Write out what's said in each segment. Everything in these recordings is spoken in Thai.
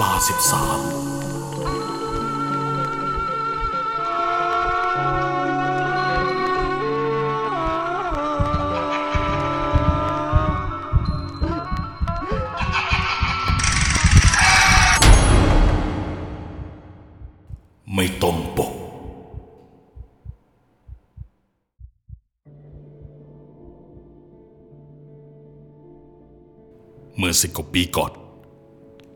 ลาสิบสามไม่ตรงปก เมื่อสิบกว่าปีก่อน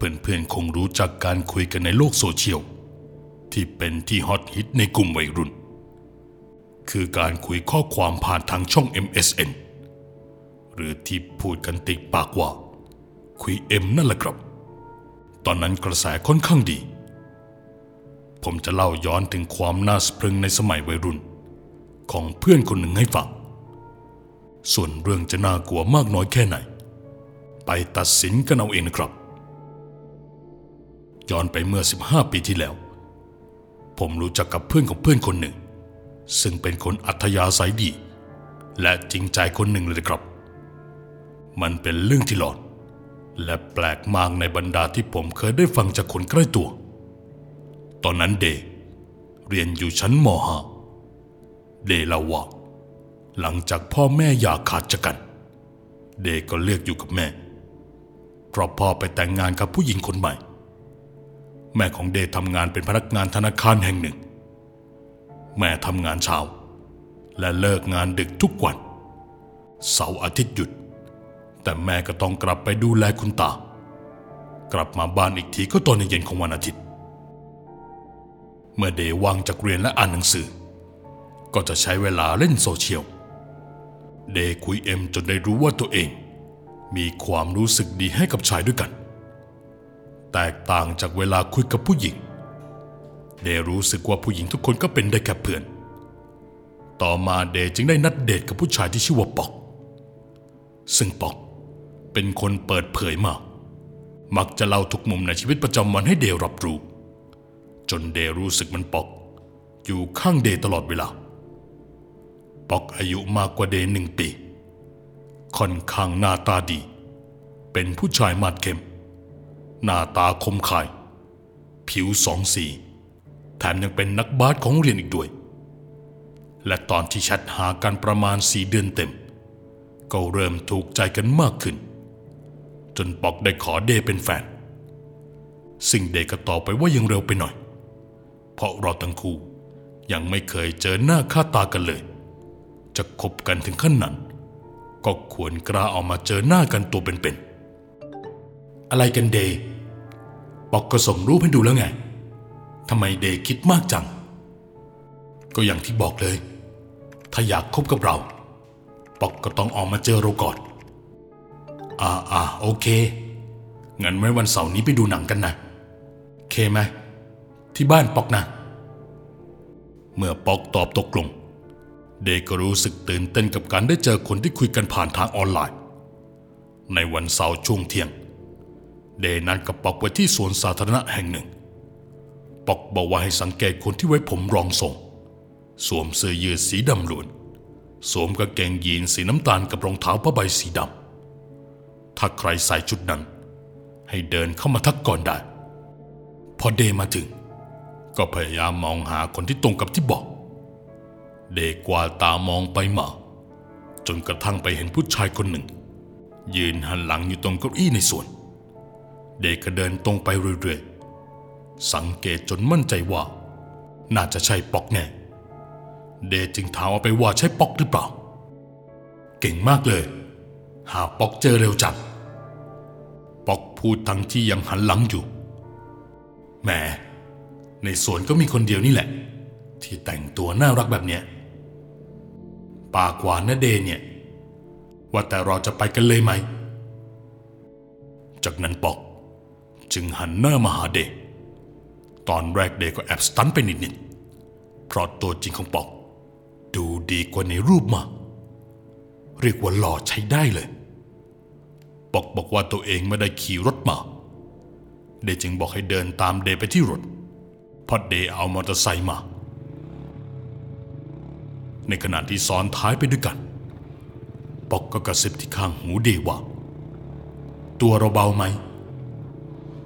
เพื่อนๆคงรู้จักการคุยกันในโลกโซเชียล ที่เป็นที่ฮอตฮิตในกลุ่มวัยรุ่น คือการคุยข้อความผ่านทางช่อง MSN หรือที่พูดกันติดปากว่า คุยเอ็มนั่นแหละครับ ตอนนั้นกระแสค่อนข้างดี ผมจะเล่าย้อนถึงความน่าสะพรึงในสมัยวัยรุ่น ของเพื่อนคนหนึ่งให้ฟัง ส่วนเรื่องจะน่ากลัวมากน้อยแค่ไหน ไปตัดสินกันเอาเองนะครับ ย้อนไปเมื่อ 15 ปีที่แล้ว ผมรู้จักกับเพื่อนของเพื่อนคนหนึ่ง ซึ่งเป็นคนอัธยาศัยดี และจริงใจคนหนึ่งเลยครับ มันเป็นเรื่องที่หลอนและแปลกมากในบรรดาที่ผมเคยได้ฟังจากคนใกล้ตัว ตอนนั้นเด เรียนอยู่ชั้นม .5 เดเล่าว่าหลังจากพ่อแม่อยากขาดจากกัน เดก็เลือกอยู่กับแม่เพราะพ่อไปแต่งงานกับผู้หญิงคนใหม่ แม่ของเดย์ทำงานเป็นพนักงานธนาคารแห่งหนึ่ง แม่ทำงานเช้า และเลิกงานดึกทุกวัน เสาร์อาทิตย์หยุด แต่แม่ก็ต้องกลับไปดูแลคุณตา กลับมาบ้านอีกทีก็ตอนเย็นของวันอาทิตย์ เมื่อเดย์ว่างจากเรียนและอ่านหนังสือ ก็จะใช้เวลาเล่นโซเชียล เดย์คุยเอ็มจนได้รู้ว่าตัวเอง มีความรู้สึกดีให้กับชายด้วยกัน แตกต่างจากเวลาคุยกับผู้หญิง เดย์รู้สึกว่าผู้หญิงทุกคนก็เป็นได้แค่เพื่อน ต่อมาเดย์จึงได้นัดเดทกับผู้ชายที่ชื่อว่าปอก ซึ่งปอกเป็นคนเปิดเผยมาก มักจะเล่าทุกมุมในชีวิตประจำวันให้เดรับรู้ จนเดรู้สึกมันปอก อยู่ข้างเดตลอดเวลา ปอกอายุมากกว่าเดหนึ่งปี ค่อนข้างหน้าตาดี เป็นผู้ชายมาดเข้ม หน้าตาคมคาย ผิวสองสี แถมยังเป็นนักบาสของโรงเรียนอีกด้วย และตอนที่แชทหากันประมาณสี่เดือนเต็ม ก็เริ่มถูกใจกันมากขึ้น จนปอกได้ขอเดย์เป็นแฟนสิ่งเดย์ก็ตอบไปว่ายังเร็วไปหน่อย เพราะเราทั้งคู่ยังไม่เคยเจอหน้าค่าตากันเลย จะคบกันถึงขั้นนั้น ก็ควรกล้าเอามาเจอหน้ากันตัวเป็นๆ อะไรกันเดย์ปอกก็ส่งรูปให้ดูแล้วไงทำไมเดย์คิดมากจัง ก็อย่างที่บอกเลย ถ้าอยากคบกับเรา ปอกก็ต้องออกมาเจอเราก่อน อ่าอ่าโอเค งั้นไว้วันเสาร์นี้ไปดูหนังกันนะ เคไหม ที่บ้านปอกนะ เมื่อปอกตอบตกลง เดย์ก็รู้สึกตื่นเต้นกับการได้เจอคนที่คุยกันผ่านทางออนไลน์ ในวันเสาร์ช่วงเที่ยง เดนัดกับปอกไว้ที่สวนสาธารณะแห่งหนึ่ง ปอกบอกว่าให้สังเกตคนที่ไว้ผมรองทรง สวมเสื้อยืดสีดำล้วน สวมกางเกงยีนสีน้ำตาลกับรองเท้าผ้าใบสีดำ ถ้าใครใส่ชุดนั้น ให้เดินเข้ามาทักก่อนได้ พอเดมาถึง ก็พยายามมองหาคนที่ตรงกับที่บอก เดกวาดตามองไปมา จนกระทั่งไปเห็นผู้ชายคนหนึ่ง ยืนหันหลังอยู่ตรงเก้าอี้ในสวน เดย์ก็เดินตรงไปเรื่อยๆ สังเกตจนมั่นใจว่า น่าจะใช่ปอกแน่ เดจึงถามเอาไปว่าใช่ปอกหรือเปล่า เก่งมากเลย หาปอกเจอเร็วจังปอกพูดทั้งที่ยังหันหลังอยู่ แหม ในสวนก็มีคนเดียวนี่แหละ ที่แต่งตัวน่ารักแบบเนี้ยปากหวานนะเดเนี่ย ว่าแต่เราจะไปกันเลยไหม จากนั้นปอก จึงหันหน้ามาหาเดตอนแรกเดก็แอบสตันไปนิดๆเพราะตัวจริงของปอก ดูดีกว่าในรูปมา เรียกว่าหล่อใช้ได้เลย ปอกบอกว่าตัวเองไม่ได้ขี่รถมา เดจึงบอกให้เดินตามเดไปที่รถเพราะเดเอามอเตอร์ไซค์มา ในขณะที่ซ้อนท้ายไปด้วยกัน ปอกก็กระซิบที่ข้างหูเดว่า ตัวเราเบาไหม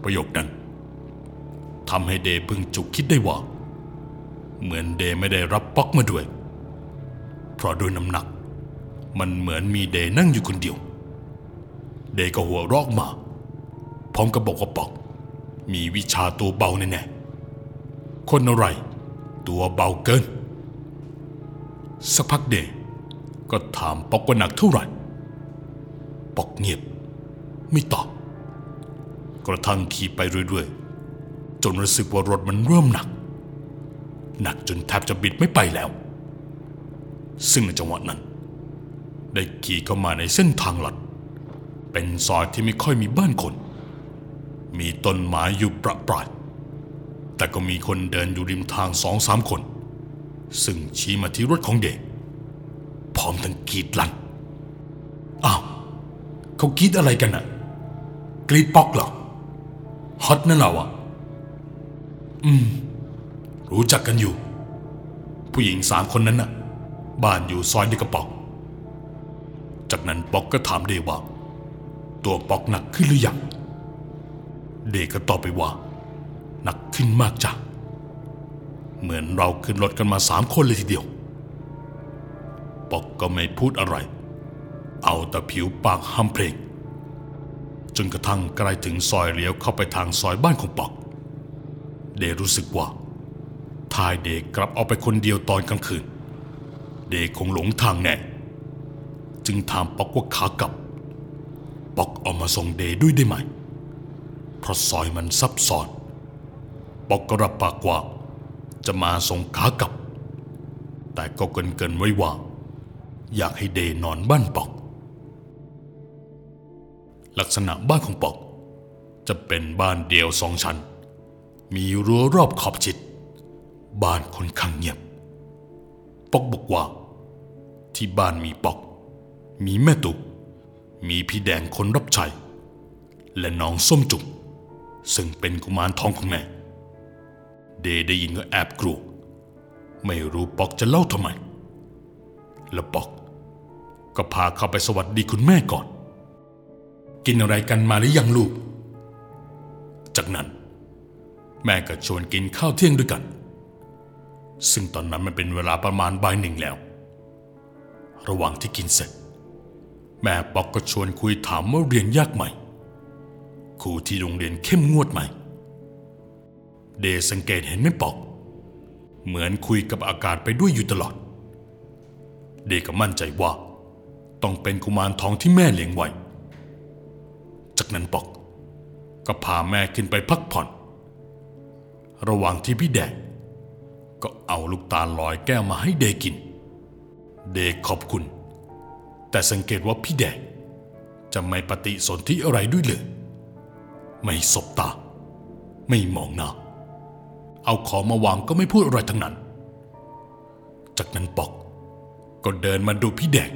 ประโยคนั้นทำให้เดย์พึงจุกคิดได้ว่า เหมือนเดย์ไม่ได้รับป๊อกมาด้วย เพราะด้วยน้ำหนัก มันเหมือนมีเดย์นั่งอยู่คนเดียว เดย์ก็หัวเรอกมา พร้อมกับบอกว่าป๊อก มีวิชาตัวเบาแน่ๆคนอะไร ตัวเบาเกิน สักพักเดย์ก็ถามป๊อกว่าหนักเท่าไหร่ป๊อกเงียบ ไม่ตอบ กระทั่งขี่ไปเรื่อยๆ จนรู้สึกว่ารถมันเริ่มหนัก หนักจนแทบจะบิดไม่ไปแล้ว ซึ่งในจังหวะนั้น ได้ขี่เข้ามาในเส้นทางหลัด เป็นซอยที่ไม่ค่อยมีบ้านคน มีต้นไม้อยู่ประปรายแต่ก็มีคนเดินอยู่ริมทางสองสามคน ซึ่งชี้มาที่รถของเด็ก พร้อมทั้งกรีดลั่นอ้าวเขากรีดอะไรกันน่ะกรีดปอกหรอ ฮอตนั่นเหรอวะอืม รู้จักกันอยู่ ผู้หญิงสามคนนั้นน่ะ บ้านอยู่ซอยเดียวกับป๊อก จากนั้นป๊อกก็ถามเดว่า ตัวป๊อกหนักขึ้นหรือยัง เดก็ตอบไปว่า หนักขึ้นมากจ้ะ เหมือนเราขึ้นรถกันมาสามคนเลยทีเดียวป๊อกก็ไม่พูดอะไร เอาแต่ผิวปากห้ำเพลง จนกระทั่งใกล้ถึงซอยเลี้ยวเข้าไปทางซอยบ้านของปอก เดรู้สึกว่าทายเดกลับเอาไปคนเดียวตอนกลางคืน เดคงหลงทางแน่ จึงถามปอกว่าขากลับ ปอกเอามาส่งเดด้วยได้ไหม เพราะซอยมันซับซ้อน ปอกก็รับปากว่าจะมาส่งขากลับ แต่ก็เกินเกินไว้ว่า อยากให้เดนอนบ้านปอก ลักษณะบ้านของปอก จะเป็นบ้านเดียวสองชั้น มีรั้วรอบขอบชิด บ้านค่อนข้างเงียบ ปอกบอกว่า ที่บ้านมีปอก มีแม่ตุก มีพี่แดงคนรับใช้และน้องส้มจุก ซึ่งเป็นกุมารทองของแม่ เดได้ยินก็แอบกลัวไม่รู้ปอกจะเล่าทำไม แล้วปอกก็พาเข้าไปสวัสดีคุณแม่ก่อน กินอะไรกันมาหรือยังลูก จากนั้น แม่ก็ชวนกินข้าวเที่ยงด้วยกัน ซึ่งตอนนั้นมันเป็นเวลาประมาณบ่ายหนึ่งแล้ว ระหว่างที่กินเสร็จ แม่ป๊อกก็ชวนคุยถามว่าเรียนยากไหมครูที่โรงเรียนเข้มงวดไหม เดสังเกตเห็นไม่ปอก เหมือนคุยกับอากาศไปด้วยอยู่ตลอด เดก็มั่นใจว่า ต้องเป็นกุมารทองที่แม่เลี้ยงไว้ จากนั้นปอกก็พาแม่ขึ้นไปพักผ่อน ระหว่างที่พี่แดงก็เอาลูกตาลลอยแก้วมาให้เดกิน เดขอบคุณ แต่สังเกตว่าพี่แดงจะไม่ปฏิสนธิอะไรด้วยเลย ไม่สบตา ไม่มองหน้า เอาของมาวางก็ไม่พูดอะไรทั้งนั้น จากนั้นปอกก็เดินมาดูพี่แดง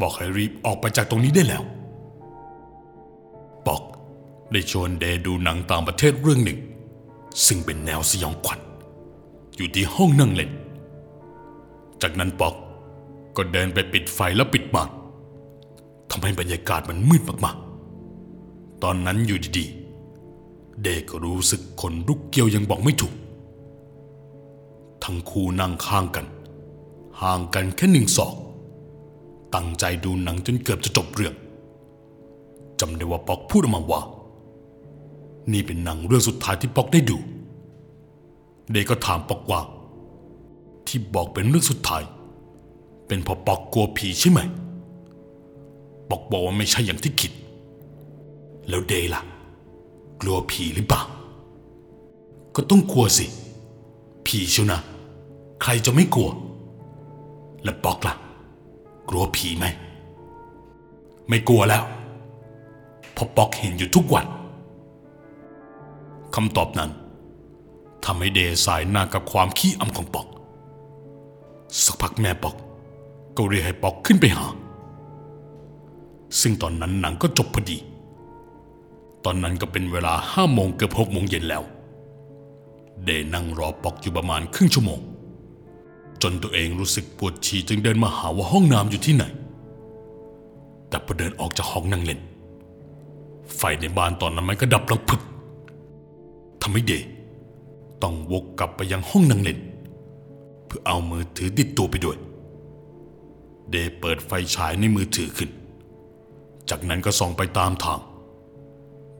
บอกให้รีบออกไปจากตรงนี้ได้แล้ว ปอก ได้ชวนเดดูหนังต่างประเทศเรื่องหนึ่ง ซึ่งเป็นแนวสยองขวัญอยู่ที่ห้องนั่งเล่น จากนั้นปอกก็เดินไปปิดไฟแล้วปิดม่านทำให้บรรยากาศมันมืดมากๆ ตอนนั้นอยู่ดีๆ เดก็รู้สึกขนลุกเกี่ยวยังบอกไม่ถูก ทั้งคู่นั่งข้างกัน ห่างกันแค่หนึ่งศอก ตั้งใจดูหนังจนเกือบจะจบเรื่อง จำได้ว่าป๊อกพูดออกมาว่า นี่เป็นหนังเรื่องสุดท้ายที่ป๊อกได้ดู เดก็ถามป๊อกว่า ที่บอกเป็นเรื่องสุดท้าย เป็นเพราะป๊อกกลัวผีใช่ไหมป๊อกบอกว่าไม่ใช่อย่างที่คิด แล้วเดย์ล่ะ กลัวผีหรือเปล่า ก็ต้องกลัวสิ ผีเชียวนะ ใครจะไม่กลัว และป๊อกล่ะ กลัวผีไหม ไม่กลัวแล้ว เพราะป๊อกเห็นอยู่ทุกวันคำตอบนั้นทำให้เดสายหน้ากับความขี้อำของป๊อก สักพักแม่ป๊อกก็เรียกให้ป๊อกขึ้นไปหา ซึ่งตอนนั้นหนังก็จบพอดี ตอนนั้นก็เป็นเวลาห้าโมงเกือบหกโมงเย็นแล้ว เดนั่งรอป๊อกอยู่ประมาณครึ่งชั่วโมง จนตัวเองรู้สึกปวดฉี่จึงเดินมาหาว่าห้องน้ำอยู่ที่ไหน แต่พอเดินออกจากห้องนั่งเล่น ไฟในบ้านตอนนั้นมันก็ดับลังพึกทำให้เดต้องวกกลับไปยังห้องนั่งเล่น เพื่อเอามือถือติดตัวไปด้วย เดเปิดไฟฉายในมือถือขึ้น จากนั้นก็ส่องไปตามทาง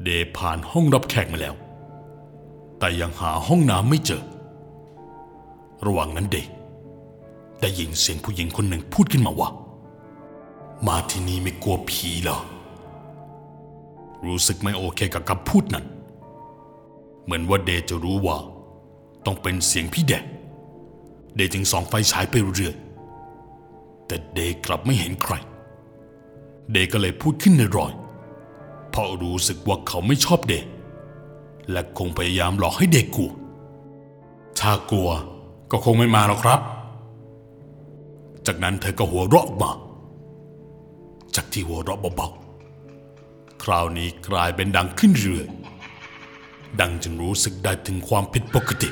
เดผ่านห้องรับแขกมาแล้ว แต่ยังหาห้องน้ำไม่เจอ ระหว่างนั้นเดได้ยินเสียงผู้หญิงคนหนึ่งพูดขึ้นมาว่า มาที่นี่ไม่กลัวผีเหรอ รู้สึกไม่โอเคกับคำพูดนั้น เหมือนว่าเดจะรู้ว่า ต้องเป็นเสียงพี่แดกเดจึงส่องไฟฉายไปเรื่อยแต่เดกลับไม่เห็นใคร เดก็เลยพูดขึ้นในรอย เพราะรู้สึกว่าเขาไม่ชอบเด และคงพยายามหลอกให้เดย์กลัว ถ้ากลัวก็คงไม่มาหรอกครับ จากนั้นเธอก็หัวเราะออกมา จากที่หัวเราะเบาๆ คราวนี้กลายเป็นดังขึ้นเรื่อยๆดังจนรู้สึกได้ถึงความผิดปกติ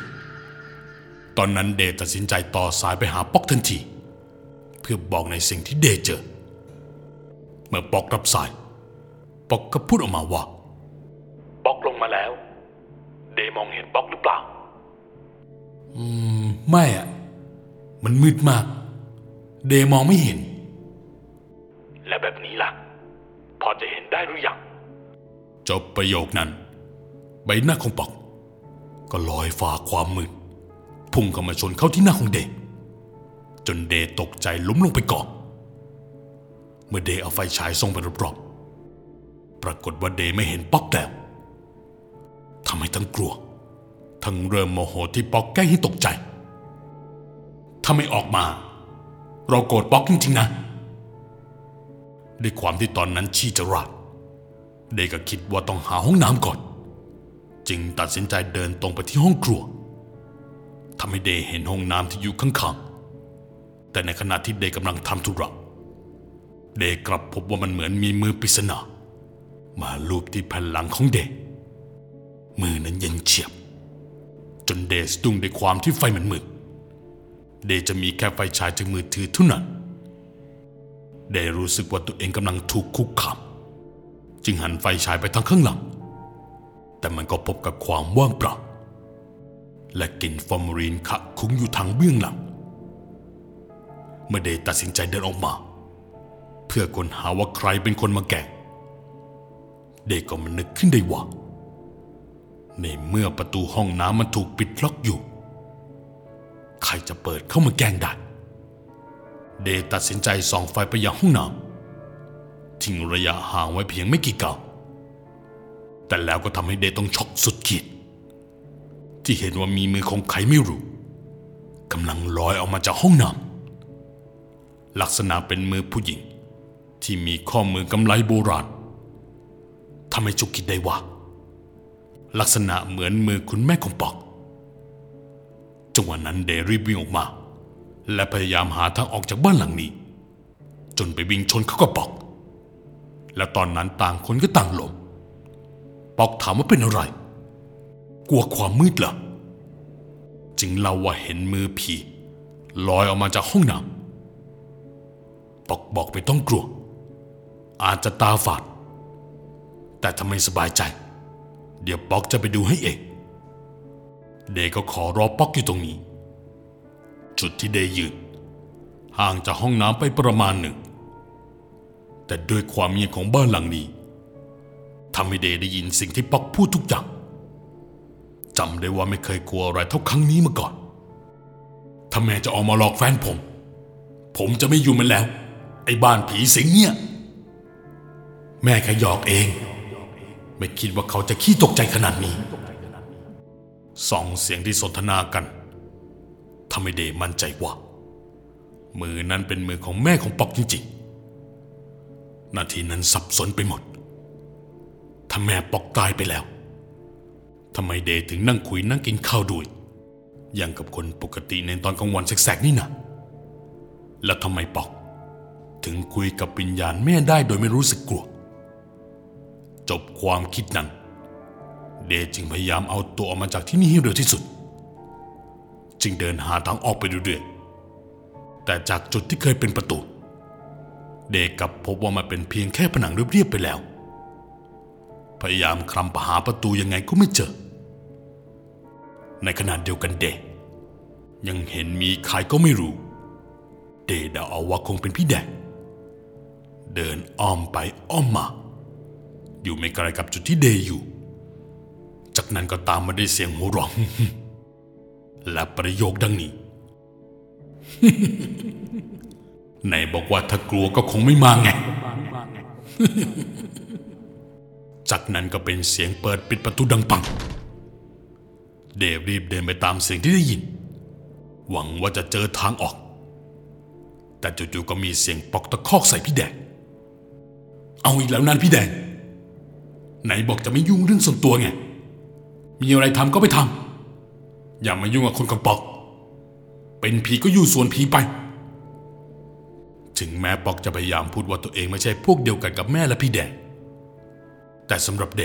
ตอนนั้นเดย์ตัดสินใจต่อสายไปหาป๊อกทันที เพื่อบอกในสิ่งที่เดย์เจอ เมื่อป๊อกรับสาย ป๊อกก็พูดออกมาว่าป๊อกลงมาแล้ว เดย์มองเห็นป๊อกหรือเปล่า อืม ไม่อะมันมืดมาก เดย์มองไม่เห็น และแบบนี้ล่ะ พอจะเห็นได้หรือยัง จบประโยคนั้น ใบหน้าของปอก ก็ลอยฝ่าความมืดพุ่งเข้ามาชนเข้าที่หน้าของเดจนเดตกใจล้มลงไปกอนเมื่อเดเอาไฟฉายส่องไปรอบๆปรากฏว่าเดไม่เห็นป๊อกแล้วทำให้ทั้งกลัว ทั้งเริ่มโมโหที่ป๊อกแกล้งให้ตกใจ ถ้าไม่ออกมา เราโกรธป๊อกจริงๆนะด้วยความที่ตอนนั้นชี้จะราด เดย์ก็คิดว่าต้องหาห้องน้ำก่อน จึงตัดสินใจเดินตรงไปที่ห้องครัวทำให้เดย์เห็นห้องน้ำที่อยู่ข้างๆ แต่ในขณะที่เดย์กำลังทำธุระ เดย์กลับพบว่ามันเหมือนมีมือปริศนา มาลูบที่แผ่นหลังของเดย์มือนั้นเย็นเฉียบ จนเดย์สะดุ้งด้วยความที่ไฟมันมืด เดย์จะมีแค่ไฟฉายจากมือถือเท่านั้น เดย์รู้สึกว่าตัวเองกำลังถูกคุกคาม จึงหันไฟฉายไปทางข้างหลัง แต่มันก็พบกับความว่างเปล่า และกลิ่นฟอร์มาลีนขะคุ้งอยู่ทางเบื้องหลัง เมื่อเดย์ตัดสินใจเดินออกมา เพื่อค้นหาว่าใครเป็นคนมาแกงเดย์ก็มันนึกขึ้นได้ว่า ในเมื่อประตูห้องน้ำมันถูกปิดล็อกอยู่ ใครจะเปิดเข้ามาแกงได้ เดย์ตัดสินใจส่องไฟไปยังห้องน้ำ ทิ้งระยะห่างไว้เพียงไม่กี่ก้าวแต่แล้วก็ทำให้เดย์ต้องช็อกสุดขีด ที่เห็นว่ามีมือของใครไม่รู้กำลังลอยออกมาจากห้องน้ำลักษณะเป็นมือผู้หญิง ที่มีข้อมือกำไลโบราณทำให้จุกคิดได้ว่า ลักษณะเหมือนมือคุณแม่ของปอกจังหวะนั้นเดย์รีบวิ่งออกมา และพยายามหาทางออกจากบ้านหลังนี้ จนไปวิ่งชนเข้ากับปอก และตอนนั้นต่างคนก็ต่างหลบปอกถามว่าเป็นอะไร กลัวความมืดเหรอจึงเล่าว่าเห็นมือผีลอยออกมาจากห้องน้ำปอกบอกไม่ต้องกลัว อาจจะตาฝาด แต่ทำไมสบายใจ เดี๋ยวปอกจะไปดูให้เอง เดย์ก็ขอรอปอกอยู่ตรงนี้ จุดที่เดย์ยืน ห่างจากห้องน้ำไปประมาณหนึ่ง แต่ด้วยความเงียบของบ้านหลังนี้ทำให้เดย์ได้ยินสิ่งที่ป๊อกพูดทุกอย่างจำได้ว่าไม่เคยกลัวอะไรเท่าครั้งนี้มาก่อน ถ้าแม่จะออกมาหลอกแฟนผม ผมจะไม่อยู่มันแล้ว ไอ้บ้านผีสิงเนี่ย แม่แค่หยอกเอง ไม่คิดว่าเขาจะขี้ตกใจขนาดนี้สองเสียงที่สนทนากันทำให้เดย์มั่นใจว่า มือนั้นเป็นมือของแม่ของป๊อกจริงๆ นาทีนั้นสับสนไปหมดถ้าแม่ปอกตายไปแล้วทำไมเดย์ถึงนั่งคุยนั่งกินข้าวด้วยอย่างกับคนปกติในตอนกลางวันแสกๆนี่นะแล้วทำไมปอก ถึงคุยกับวิญญาณแม่ได้โดยไม่รู้สึกกลัว จบความคิดนั้น เดย์จึงพยายามเอาตัวออกมาจากที่นี่ให้เร็วที่สุด จึงเดินหาทางออกไปเรื่อยๆแต่จากจุดที่เคยเป็นประตู เดย์กลับพบว่ามันเป็นเพียงแค่ผนังเรียบๆไปแล้ว พยายามคลำหาประตูยังไงก็ไม่เจอ ในขณะเดียวกันเดย์ยังเห็นมีใครก็ไม่รู้ เดเดาเอาว่าคงเป็นพี่แดงเดินอ้อมไปอ้อมมา อยู่ไม่ไกลกับจุดที่เดอยู่ จากนั้นก็ตามมาด้วยเสียงหัวเราะและประโยคดังนี้ ไหนบอกว่าถ้ากลัวก็คงไม่มาไง จากนั้นก็เป็นเสียงเปิดปิดประตูดังปัง เดฟรีบเดินไปตามเสียงที่ได้ยิน หวังว่าจะเจอทางออก แต่จู่ๆก็มีเสียงปอกตะคอกใส่พี่แดง เอาอีกแล้วนั่นพี่แดง ไหนบอกจะไม่ยุ่งเรื่องส่วนตัวไง มีอะไรทำก็ไปทำอย่ามายุ่งกับคนกับปอก เป็นผีก็อยู่ส่วนผีไป ถึงแม้ปอกจะพยายามพูดว่าตัวเองไม่ใช่พวกเดียวกันกับแม่และพี่แดง แต่สำหรับเด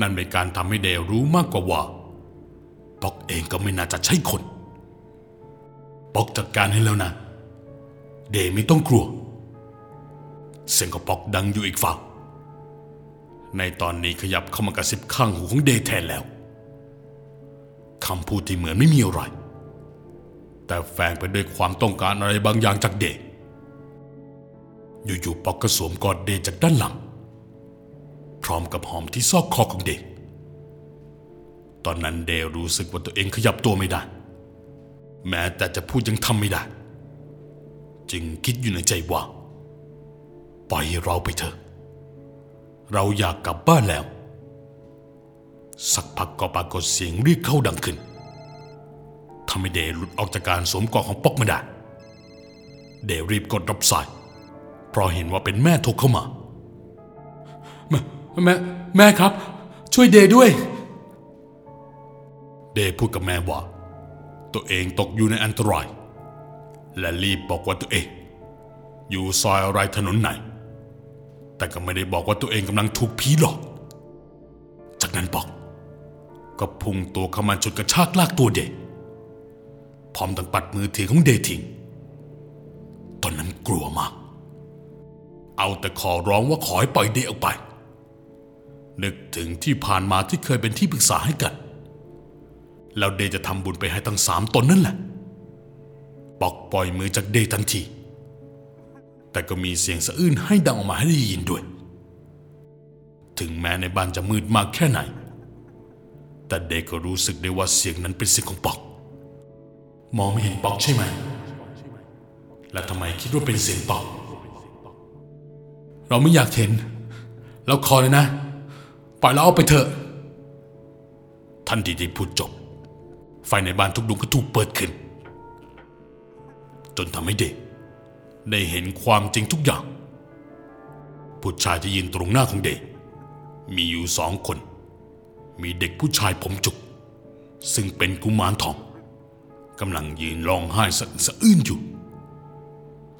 นั่นเป็นการทำให้เดรู้มากกว่าว่าปอกเองก็ไม่น่าจะใช่คนปอกจัดการให้แล้วนะ เดไม่ต้องกลัว เสียงของปอกดังอยู่อีกฝั่งในตอนนี้ขยับเข้ามากระซิบข้างหูของเดแทนแล้วคำพูดที่เหมือนไม่มีอะไร แต่แฝงไปด้วยความต้องการอะไรบางอย่างจากเดย์ อยู่ๆปอกก็สวมกอดเดจากด้านหลัง พร้อมกับหอมที่ซอกคอของเด ตอนนั้นเดรู้สึกว่าตัวเองขยับตัวไม่ได้ แม้แต่จะพูดยังทำไม่ได้ จึงคิดอยู่ในใจว่าปล่อยเราไปเถอะ เราอยากกลับบ้านแล้ว สักพักก็ปรากฏเสียงเรียกเข้าดังขึ้นทำให้เดย์หลุดออกจากการสวมกอดของป๊อกไม่ได้ เดรีบกดรับสาย เพราะเห็นว่าเป็นแม่โทรเข้ามาแม่แม่แม่ครับ ช่วยเดย์ด้วย เดย์พูดกับแม่ว่า ตัวเองตกอยู่ในอันตราย และรีบบอกว่าตัวเอง อยู่ซอยอะไรถนนไหน แต่ก็ไม่ได้บอกว่าตัวเองกำลังถูกผีหลอก จากนั้นบอก ก็พุ่งตัวเข้ามาจุดกระชากลากตัวเดย์พร้อมทั้งปัดมือถือของเดย์ทิ้งตอนนั้นกลัวมาก เอาแต่ขอร้องว่าขอให้ปล่อยเดออกไป นึกถึงที่ผ่านมาที่เคยเป็นที่ปรึกษาให้กัน แล้วเดจะทำบุญไปให้ทั้งสามตนนั่นแหละปอกปล่อยมือจากเดทันที แต่ก็มีเสียงสะอื้นให้ดังออกมาให้ได้ยินด้วย ถึงแม้ในบ้านจะมืดมากแค่ไหน แต่เดก็รู้สึกได้ว่าเสียงนั้นเป็นเสียงของปอก มองไม่เห็นปอกใช่ไหม และทำไมคิดว่าเป็นเสียงปอก เราไม่อยากเห็น เราขอเลยนะ ปล่อยเราเอาไปเถอะทันทีที่พูดจบ ไฟในบ้านทุกดวงก็ถูกเปิดขึ้น จนทำให้เด็ก ได้เห็นความจริงทุกอย่าง ผู้ชายที่ยืนตรงหน้าของเด็ก มีอยู่สองคน มีเด็กผู้ชายผมจุก ซึ่งเป็นกุมารทองกำลังยืนร้องไห้สะอื้นอยู่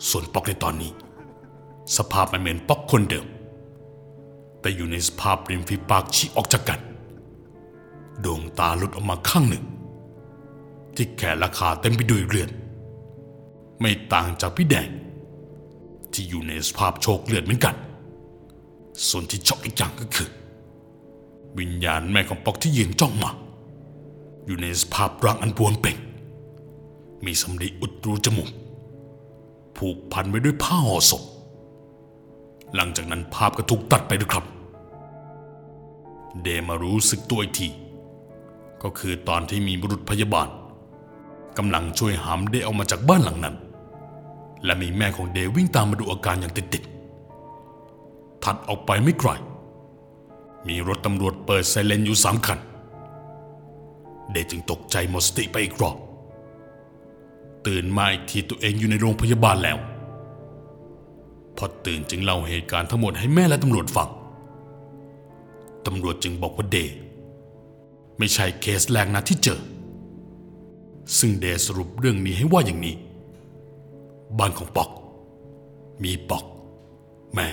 ส่วนปอกในตอนนี้ สภาพมันเหมือนป๊อกคนเดิม แต่อยู่ในสภาพริมฝีปากฉีกออกจากกัน ดวงตาหลุดออกมาข้างหนึ่ง ที่แขนและขาเต็มไปด้วยเลือด ไม่ต่างจากพี่แดง ที่อยู่ในสภาพโชคเลือดเหมือนกัน ส่วนที่ช็อกอีกอย่างก็คือ วิญญาณแม่ของป๊อกที่ยืนจ้องมา อยู่ในสภาพร่างอันบวมเป่ง มีสำลีอุดรูจมูกผูกพันไว้ด้วยผ้าห่อศพ หลังจากนั้นภาพก็ถูกตัดไปด้วยครับ เดมารู้สึกตัวอีกที ก็คือตอนที่มีบุรุษพยาบาลกำลังช่วยหามเดออกมาจากบ้านหลังนั้น และมีแม่ของเดวิ่งตามมาดูอาการอย่างติดๆถัดออกไปไม่ไกลมีรถตำรวจเปิดไซเรนอยู่สามคัน เดจึงตกใจหมดสติไปอีกรอบตื่นมาอีกทีตัวเองอยู่ในโรงพยาบาลแล้ว พอตื่นจึงเล่าเหตุการณ์ทั้งหมดให้แม่และตำรวจฟัง ตำรวจจึงบอกว่าเดย์ไม่ใช่เคสแรกนะที่เจอ ซึ่งเดย์สรุปเรื่องนี้ให้ว่าอย่างนี้ บ้านของปอก มีปอก แม่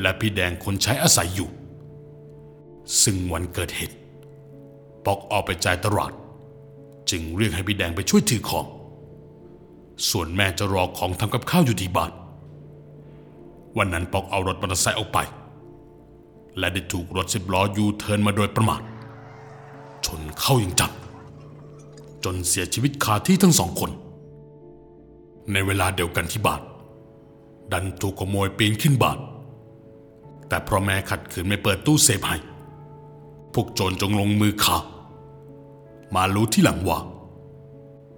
และพี่แดงคนใช้อาศัยอยู่ ซึ่งวันเกิดเหตุปอกออกไปจ่ายตลาด จึงเรียกให้พี่แดงไปช่วยถือของ ส่วนแม่จะรอของทำกับข้าวอยู่ที่บ้าน วันนั้นปอกเอารถมอเตอร์ไซค์ออกไป และได้ถูกรถสิบล้อยูเทิร์นมาโดยประมาทชนเข้าอย่างจังจนเสียชีวิตคาที่ทั้งสองคน ในเวลาเดียวกันที่บ้าน ดันถูกขโมยปีนขึ้นบ้าน แต่เพราะแม่ขัดขืนไม่เปิดตู้เซฟให้พวกโจรจึงลงมือฆ่ามารู้ที่หลังว่า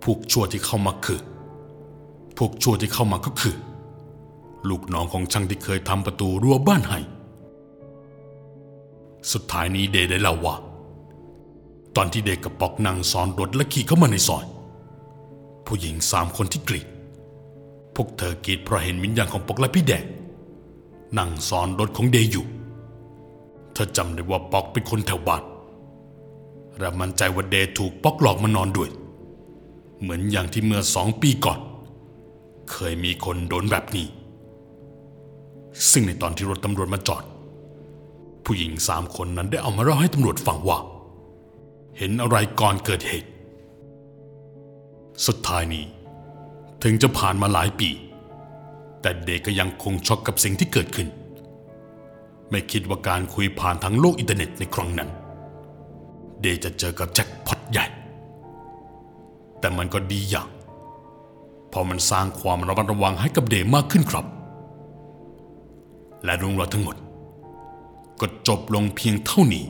พวกชั่วที่เข้ามาคือ พวกชั่วที่เข้ามาก็คือ ลูกน้องของช่างที่เคยทำประตูรั้วบ้านให้ สุดท้ายนี้เดย์ได้เล่าว่า ตอนที่เดกกับปอกนั่งซ้อนรถและขี่เข้ามาในซอย ผู้หญิงสามคนที่กรีดพวกเธอกรีดเพราะเห็นวิญญาณของปอกและพี่แดงนั่งซ้อนรถของเดย์อยู่ เธอจำได้ว่าปอกเป็นคนแถวบ้านและมั่นใจว่าเดย์ถูกปอกหลอกมานอนด้วย เหมือนอย่างที่เมื่อสองปีก่อน เคยมีคนโดนแบบนี้ ซึ่งในตอนที่รถตำรวจมาจอด ผู้หญิงสามคนนั้นได้เอามาเล่าให้ตำรวจฟังว่า เห็นอะไรก่อนเกิดเหตุ สุดท้ายนี้ ถึงจะผ่านมาหลายปี แต่เด็กก็ยังคงช็อกกับสิ่งที่เกิดขึ้น ไม่คิดว่าการคุยผ่านทางโลกอินเทอร์เน็ตในครั้งนั้น เดจะเจอกับแจ็คพอตใหญ่ แต่มันก็ดีอย่างเพราะมันสร้างความระมัดระวังให้กับเดมากขึ้นครับ และเรื่องราวทั้งหมด ก็จบลงเพียงเท่านี้